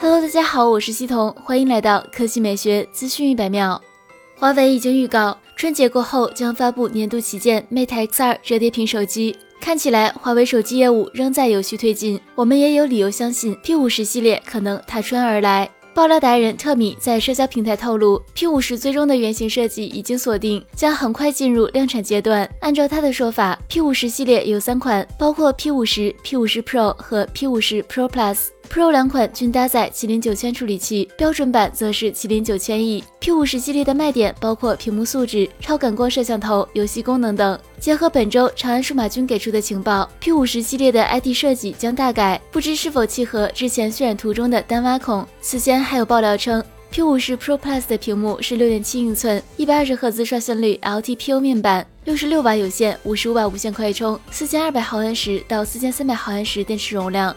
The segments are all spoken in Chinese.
Hello，大家好，我是西彤，欢迎来到科技美学资讯一百秒。华为已经预告，春节过后将发布年度旗舰 Mate X2 折叠屏手机。看起来，华为手机业务仍在有序推进，我们也有理由相信 P50 系列可能踏春而来。爆料达人特米在社交平台透露，P50 最终的原型设计已经锁定，将很快进入量产阶段。按照他的说法，P50 系列有三款，包括 P50、P50 Pro 和 P50 Pro Plus。Pro 两款均搭载麒麟九千处理器，标准版则是麒麟九千 E。P50 系列的卖点包括屏幕素质、超感光摄像头、游戏功能等。结合本周长安数码君给出的情报，P50 系列的 ID 设计将大改，不知是否契合之前渲染图中的单挖孔。此前还有爆料称，P50 Pro Plus 的屏幕是六点七英寸，一百二十赫兹刷新率 LTPO 面板，六十六瓦有线，五十五瓦无线快充，四千二百毫安时到四千三百毫安时电池容量。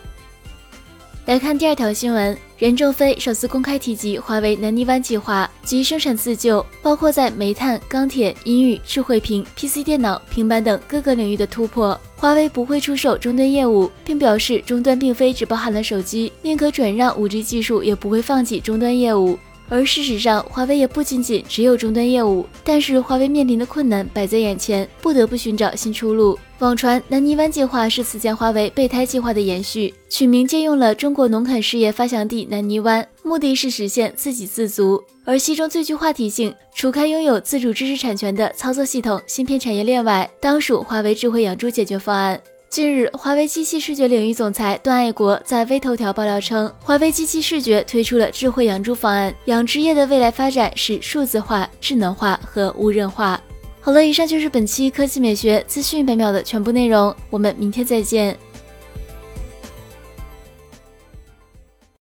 来看第二条新闻，任正非首次公开提及华为南泥湾计划及生产自救，包括在煤炭、钢铁、音域、智慧屏、PC 电脑、平板等各个领域的突破。华为不会出售终端业务，并表示终端并非只包含了手机，宁可转让 5G 技术，也不会放弃终端业务。而事实上，华为也不仅仅只有终端业务，但是华为面临的困难摆在眼前，不得不寻找新出路。网传南泥湾计划是此前华为备胎计划的延续，取名借用了中国农垦事业发祥地南泥湾，目的是实现自给自足。而其中最具话题性，除开拥有自主知识产权的操作系统芯片产业链外，当属华为智慧养猪解决方案。近日，华为机器视觉领域总裁段爱国在微头条爆料称，华为机器视觉推出了智慧养猪方案，养殖业的未来发展是数字化、智能化和无人化。好了，以上就是本期科技美学资讯百秒的全部内容，我们明天再见。